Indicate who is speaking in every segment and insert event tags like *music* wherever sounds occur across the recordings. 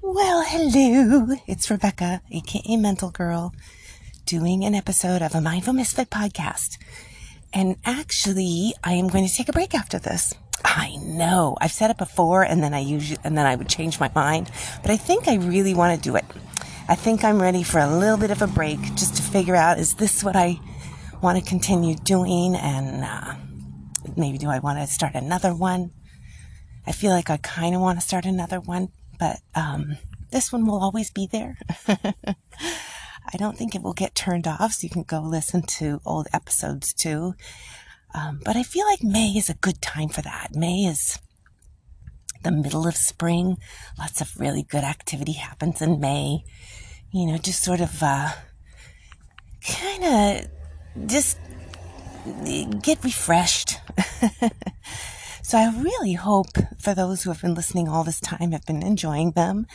Speaker 1: Well, hello. It's Rebecca, aka Mental Girl, doing an episode of a Mindful Misfit podcast. And actually, I am going to take a break after this. I know. I've said it before and then I usually, and then I would change my mind, but I think I really want to do it. I think I'm ready for a little bit of a break just to figure out is this what I want to continue doing and uh, maybe do I want to start another one? I feel like I kind of want to start another one, but um, this one will always be there. *laughs* I don't think it will get turned off, so you can go listen to old episodes too. Um, but I feel like May is a good time for that. May is the middle of spring. Lots of really good activity happens in May. You know, just sort of uh, kind of just get refreshed. *laughs* So I really hope for those who have been listening all this time have been enjoying them.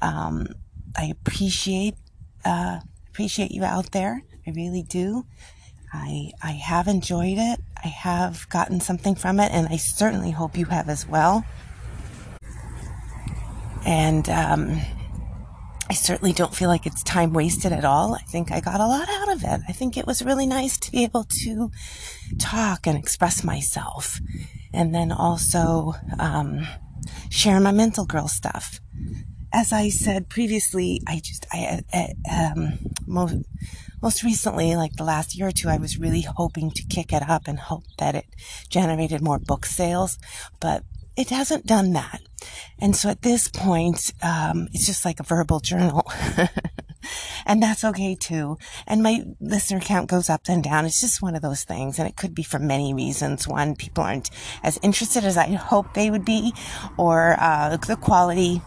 Speaker 1: Um, I appreciate uh, appreciate you out there. I really do. I I have enjoyed it. I have gotten something from it, and I certainly hope you have as well. And um, I certainly don't feel like it's time wasted at all. I think I got a lot out of it. I think it was really nice to be able to talk and express myself and then also um, share my mental girl stuff. As I said previously, I just I, um, most most recently, like the last year or two, I was really hoping to kick it up and hope that it generated more book sales, but it hasn't done that. And so at this point, um, it's just like a verbal journal. *laughs* and that's okay too. And my listener count goes up and down. It's just one of those things. And it could be for many reasons. One, people aren't as interested as I hope they would be, or uh, the quality.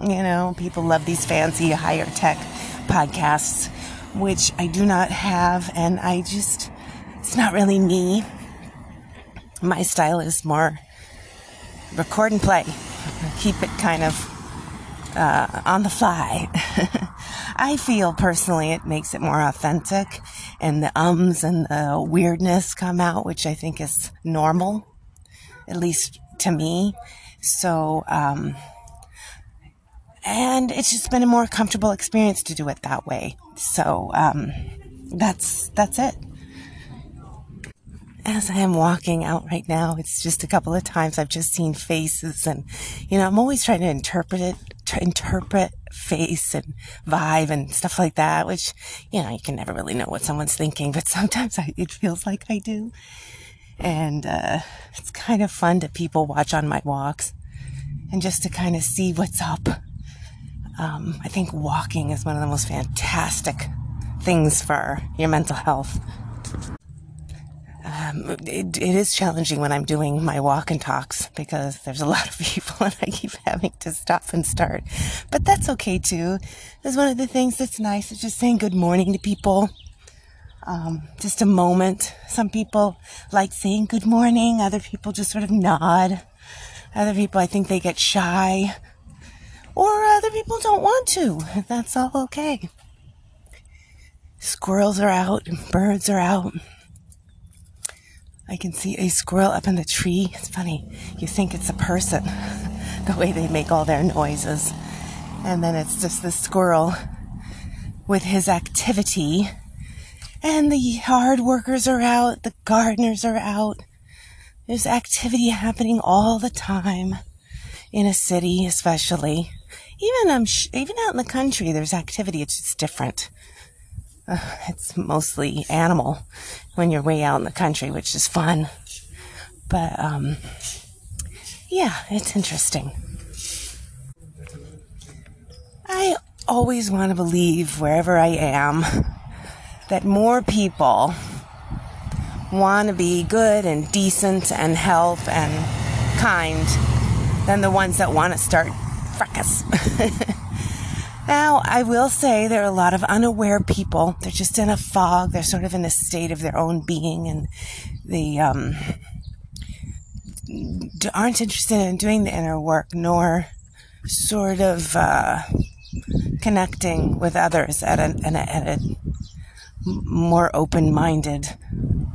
Speaker 1: You know, people love these fancy higher tech podcasts, which I do not have. And I just, it's not really me. My style is more record and play, keep it kind of uh, on the fly. *laughs* I feel personally it makes it more authentic and the ums and the weirdness come out, which I think is normal, at least to me. So, um, and it's just been a more comfortable experience to do it that way. So, um, that's, that's it as I am walking out right now, it's just a couple of times I've just seen faces and, you know, I'm always trying to interpret it, to interpret face and vibe and stuff like that, which, you know, you can never really know what someone's thinking, but *laughs* sometimes I, it feels like I do. And, uh, it's kind of fun to people watch on my walks and just to kind of see what's up. Um, I think walking is one of the most fantastic things for your mental health um, it, it is challenging when I'm doing my walk and talks because there's a *laughs* lot of people and I keep having to stop and start. But that's okay too. That's one of the things that's nice is just saying good morning to people. Um, just a moment. Some people like saying good morning. Other people just sort of nod. Other people, I think they get shy. Or other people don't want to. That's all okay. Squirrels are out. Birds are out. I can see a squirrel up in the tree. It's funny. You think it's a person, *laughs* the way they make all their noises. And then it's just the squirrel with his activity. And the hard workers are out, the gardeners are out. There's activity happening all the time in a city, especially. Even um, sh- even out in the country, there's activity. It's just different uh, *sighs* it's mostly animal when you're way out in the country, which is fun. But um, yeah, it's interesting. I always want to believe wherever I am that more people want to be good and decent and help and kind than the ones that want to start fracas. *laughs* Now, I will say there are a lot of unaware people. They're just in a fog. They're sort of in a state of their own being and they um, aren't interested in doing the inner work nor sort of uh, connecting with others at a, at a, at a more open minded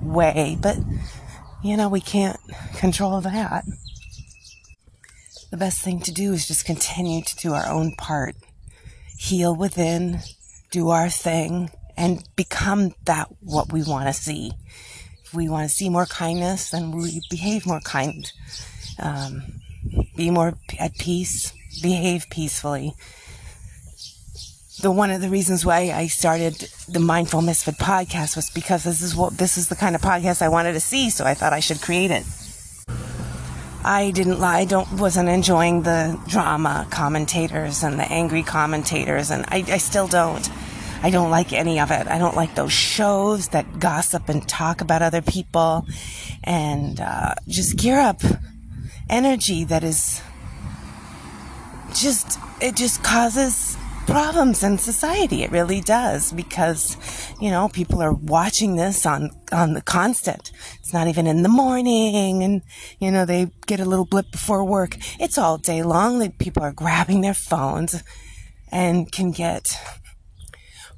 Speaker 1: way. But, you know, we can't control that. the best thing to do is just continue to do our own part, heal within, do our thing, and become that what we want to see. If we want to see more kindness, then we behave more kind. Um, be more at peace, behave peacefully. The one of the reasons why I started the Mindful Misfit podcast was because this is what this is the kind of podcast I wanted to see, so I thought I should create it. I didn't. I don't wasn't enjoying the drama commentators and the angry commentators, and I, I still don't. I don't like any of it. I don't like those shows that gossip and talk about other people, and uh, just gear up energy that is just it just causes problems in society. It really does because, you know, people are watching this on, on the constant. It's not even in the morning and, you know, they get a little blip before work. It's all day long. that people are grabbing their phones and can get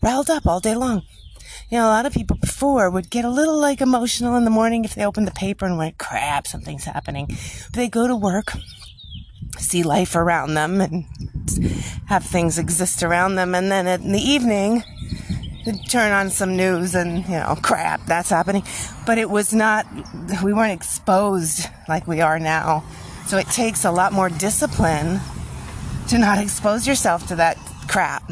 Speaker 1: riled up all day long. You know, a lot of people before would get a little like emotional in the morning if they opened the paper and went, crap, something's happening. But they go to work, see life around them and have things exist around them. And then in the evening, turn on some news and, you know, crap, that's happening. But it was not, we weren't exposed like we are now. So it takes a lot more discipline to not expose yourself to that crap.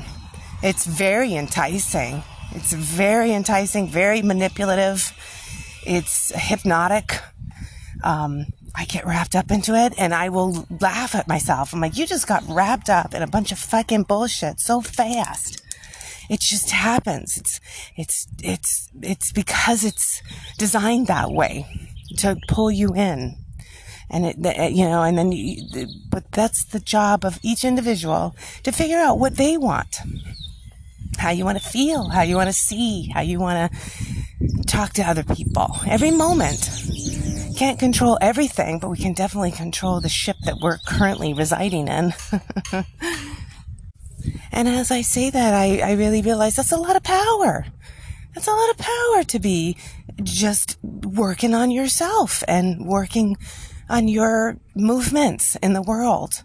Speaker 1: It's very enticing. It's very enticing, very manipulative. It's hypnotic. Um, I get wrapped up into it and I will laugh at myself. I'm like, you just got wrapped up in a bunch of fucking bullshit so fast. It just happens. It's, it's, it's, it's because it's designed that way to pull you in. And it, you know, and then, you, but that's the job of each individual to figure out what they want how you want to feel, how you want to see, how you want to talk to other people. Every moment. Can't control everything, but we can definitely control the ship that we're currently residing in. *laughs* and as I say that, I, I really realize that's a lot of power. That's a lot of power to be just working on yourself and working on your movements in the world.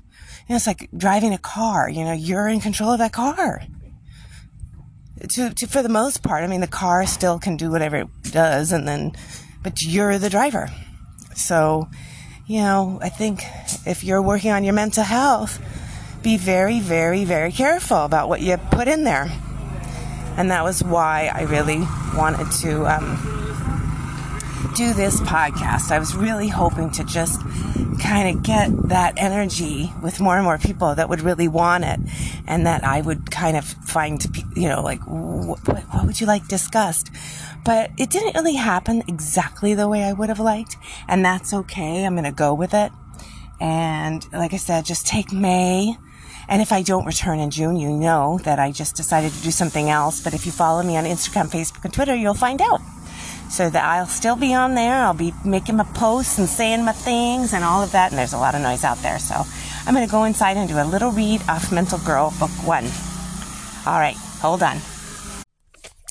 Speaker 1: You know, it's like driving a car. You know, you're in control of that car to, to for the most part, I mean, the car still can do whatever it does, and then, but you're the driver. So, you know, I think if you're working on your mental health, be very, very, very careful about what you put in there. And that was why I really wanted to um, do this podcast. I was really hoping to just kind of get that energy with more and more people that would really want it and that I would kind of find, you know, like, what, what would you like discussed? But it didn't really happen exactly the way I would have liked. And that's okay. I'm going to go with it. And like I said, just take May. And if I don't return in June, you know that I just decided to do something else. But if you follow me on Instagram, Facebook, and Twitter, you'll find out so that I'll still be on there. I'll be making my posts and saying my things and all of that. And there's a lot of noise out there. So I'm going to go inside and do a little read off Mental Girl Book One. All right, hold on.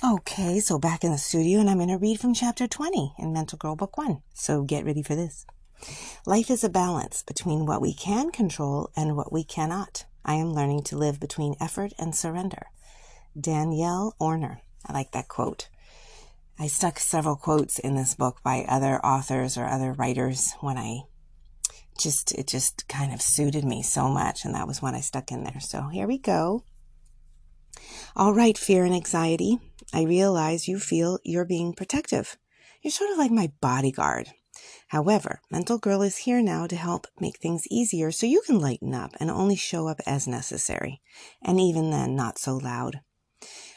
Speaker 1: Okay, so back in the studio, and I'm going to read from chapter 20 in Mental Girl Book One. So get ready for this. Life is a balance between what we can control and what we cannot. I am learning to live between effort and surrender. Danielle Orner. I like that quote. I stuck several quotes in this book by other authors or other writers when I just, it just kind of suited me so much. And that was one I stuck in there. So here we go. All right, fear and anxiety. I realize you feel you're being protective. You're sort of like my bodyguard. However, Mental Girl is here now to help make things easier so you can lighten up and only show up as necessary. And even then, not so loud.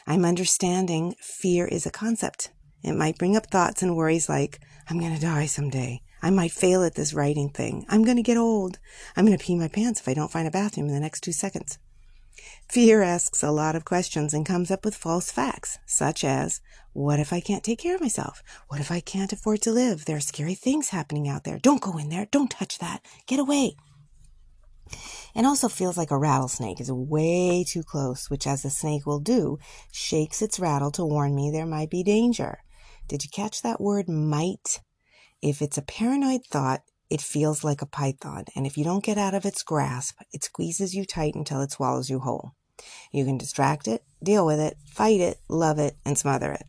Speaker 1: I'm understanding fear is a concept it might bring up thoughts and worries like, I'm going to die someday. I might fail at this writing thing. I'm going to get old. I'm going to pee my pants if I don't find a bathroom in the next two seconds. Fear asks a lot of questions and comes up with false facts, such as, what if I can't take care of myself? What if I can't afford to live? There are scary things happening out there. Don't go in there. Don't touch that. Get away. It also feels like a rattlesnake is way too close, which, as a snake will do, shakes its rattle to warn me there might be danger. Did you catch that word might? If it's a paranoid thought, it feels like a python, and if you don't get out of its grasp, it squeezes you tight until it swallows you whole. You can distract it, deal with it, fight it, love it, and smother it.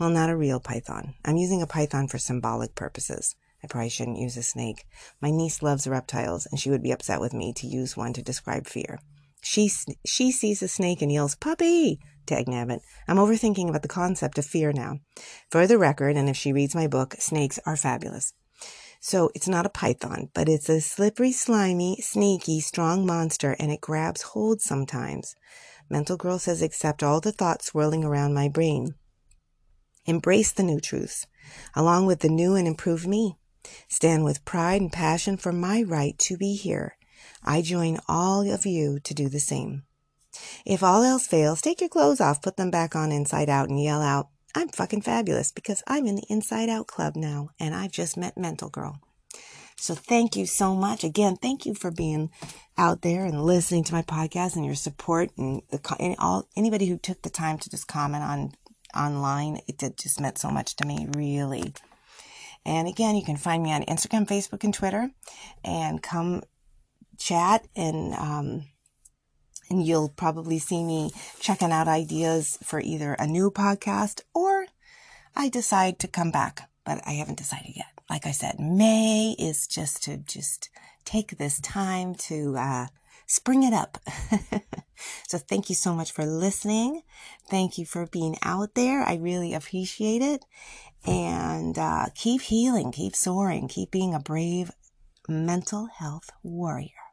Speaker 1: Well, not a real python. I'm using a python for symbolic purposes. I probably shouldn't use a snake. My niece loves reptiles, and she would be upset with me to use one to describe fear. She, she sees a snake and yells, Puppy! Dagnabbit. I'm overthinking about the concept of fear now. For the record, and if she reads my book, snakes are fabulous. So it's not a python, but it's a slippery, slimy, sneaky, strong monster, and it grabs hold sometimes. Mental Girl says accept all the thoughts swirling around my brain. Embrace the new truths, along with the new and improved me. Stand with pride and passion for my right to be here. I join all of you to do the same. If all else fails, take your clothes off, put them back on inside out, and yell out, I'm fucking fabulous because I'm in the Inside Out Club now and I've just met Mental Girl. So thank you so much. Again, thank you for being out there and listening to my podcast and your support and the and all anybody who took the time to just comment on online. It did, just meant so much to me, really. And again, you can find me on Instagram, Facebook, and Twitter, and come chat and um, and you'll probably see me checking out ideas for either a new podcast or I decide to come back, but I haven't decided yet. Like I said, May is just to just take this time to uh, spring it up. *laughs* so thank you so much for listening. Thank you for being out there. I really appreciate it. And uh, keep healing, keep soaring, keep being a brave mental health warrior.